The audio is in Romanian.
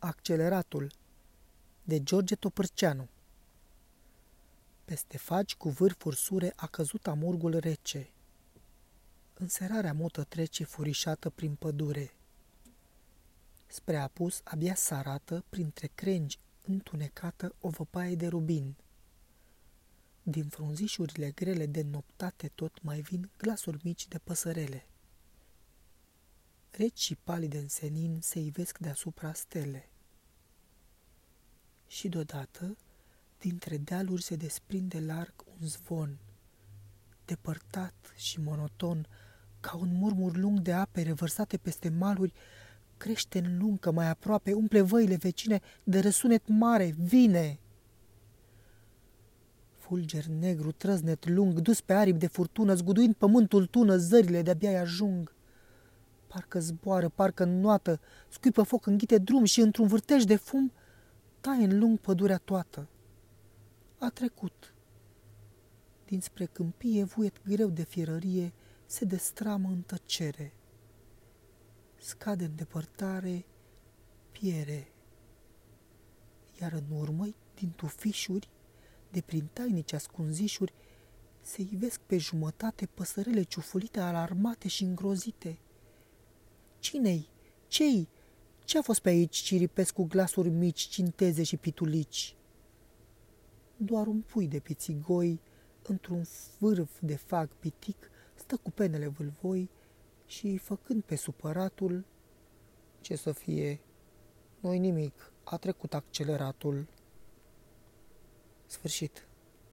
Acceleratul de George Topârceanu Peste fagi cu vârfuri sure a căzut amurgul rece. Înserarea mută trece furișată prin pădure. Spre apus abia s-arată printre crengi întunecată o văpaie de rubin. Din frunzișurile grele de noptate tot mai vin glasuri mici de păsărele. Reci și palide în senin se ivesc deasupra stele. Și deodată, dintre dealuri se desprinde larg un zvon, depărtat și monoton, ca un murmur lung de ape revărsate peste maluri, crește în luncă mai aproape, umple văile vecine de răsunet mare, vine! Fulger negru, trăznet lung, dus pe aripi de furtună, zguduind pământul tună, zările de-abia ajung. Parcă zboară, parcă înnoată, scuipă foc, înghite drum și într-un vârtej de fum taie în lung pădurea toată. A trecut. Dinspre câmpie, vuiet greu de fierărie, se destramă în tăcere. Scade în depărtare, piere. Iar în urmă, din tufișuri, de prin tainici ascunzișuri, se ivesc pe jumătate păsărele ciufulite, alarmate și îngrozite – Cine-i? Cei? Ce a fost pe aici ciripesc cu glasuri mici, cinteze și pitulici? Doar un pui de pițigoi, într-un vârf de fag pitic, stă cu penele vâlvoi și, făcând pe supăratul, ce să fie, noi nimic, a trecut acceleratul. Sfârșit.